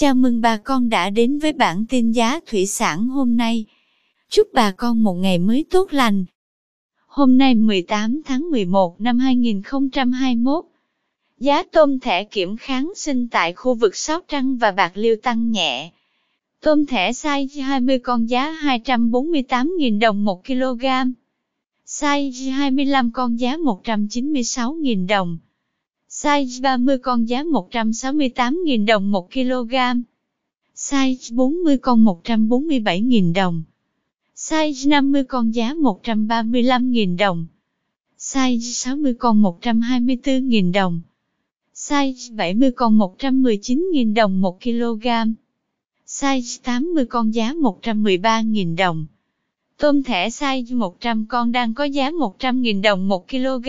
Chào mừng bà con đã đến với bản tin giá thủy sản hôm nay. Chúc bà con một ngày mới tốt lành. Hôm nay 18 tháng 11 năm 2021, giá tôm thẻ kiểm kháng sinh tại khu vực Sóc Trăng và Bạc Liêu tăng nhẹ. Tôm thẻ size 20 con giá 248.000 đồng 1 kg. Size 25 con giá 196.000 đồng. Size 30 con giá 168.000 đồng 1 kg. Size 40 con 147.000 đồng. Size 50 con giá 135.000 đồng. Size 60 con 124.000 đồng. Size 70 con 119.000 đồng 1 kg. Size 80 con giá 113.000 đồng. Tôm thẻ size 100 con đang có giá 100.000 đồng 1 kg.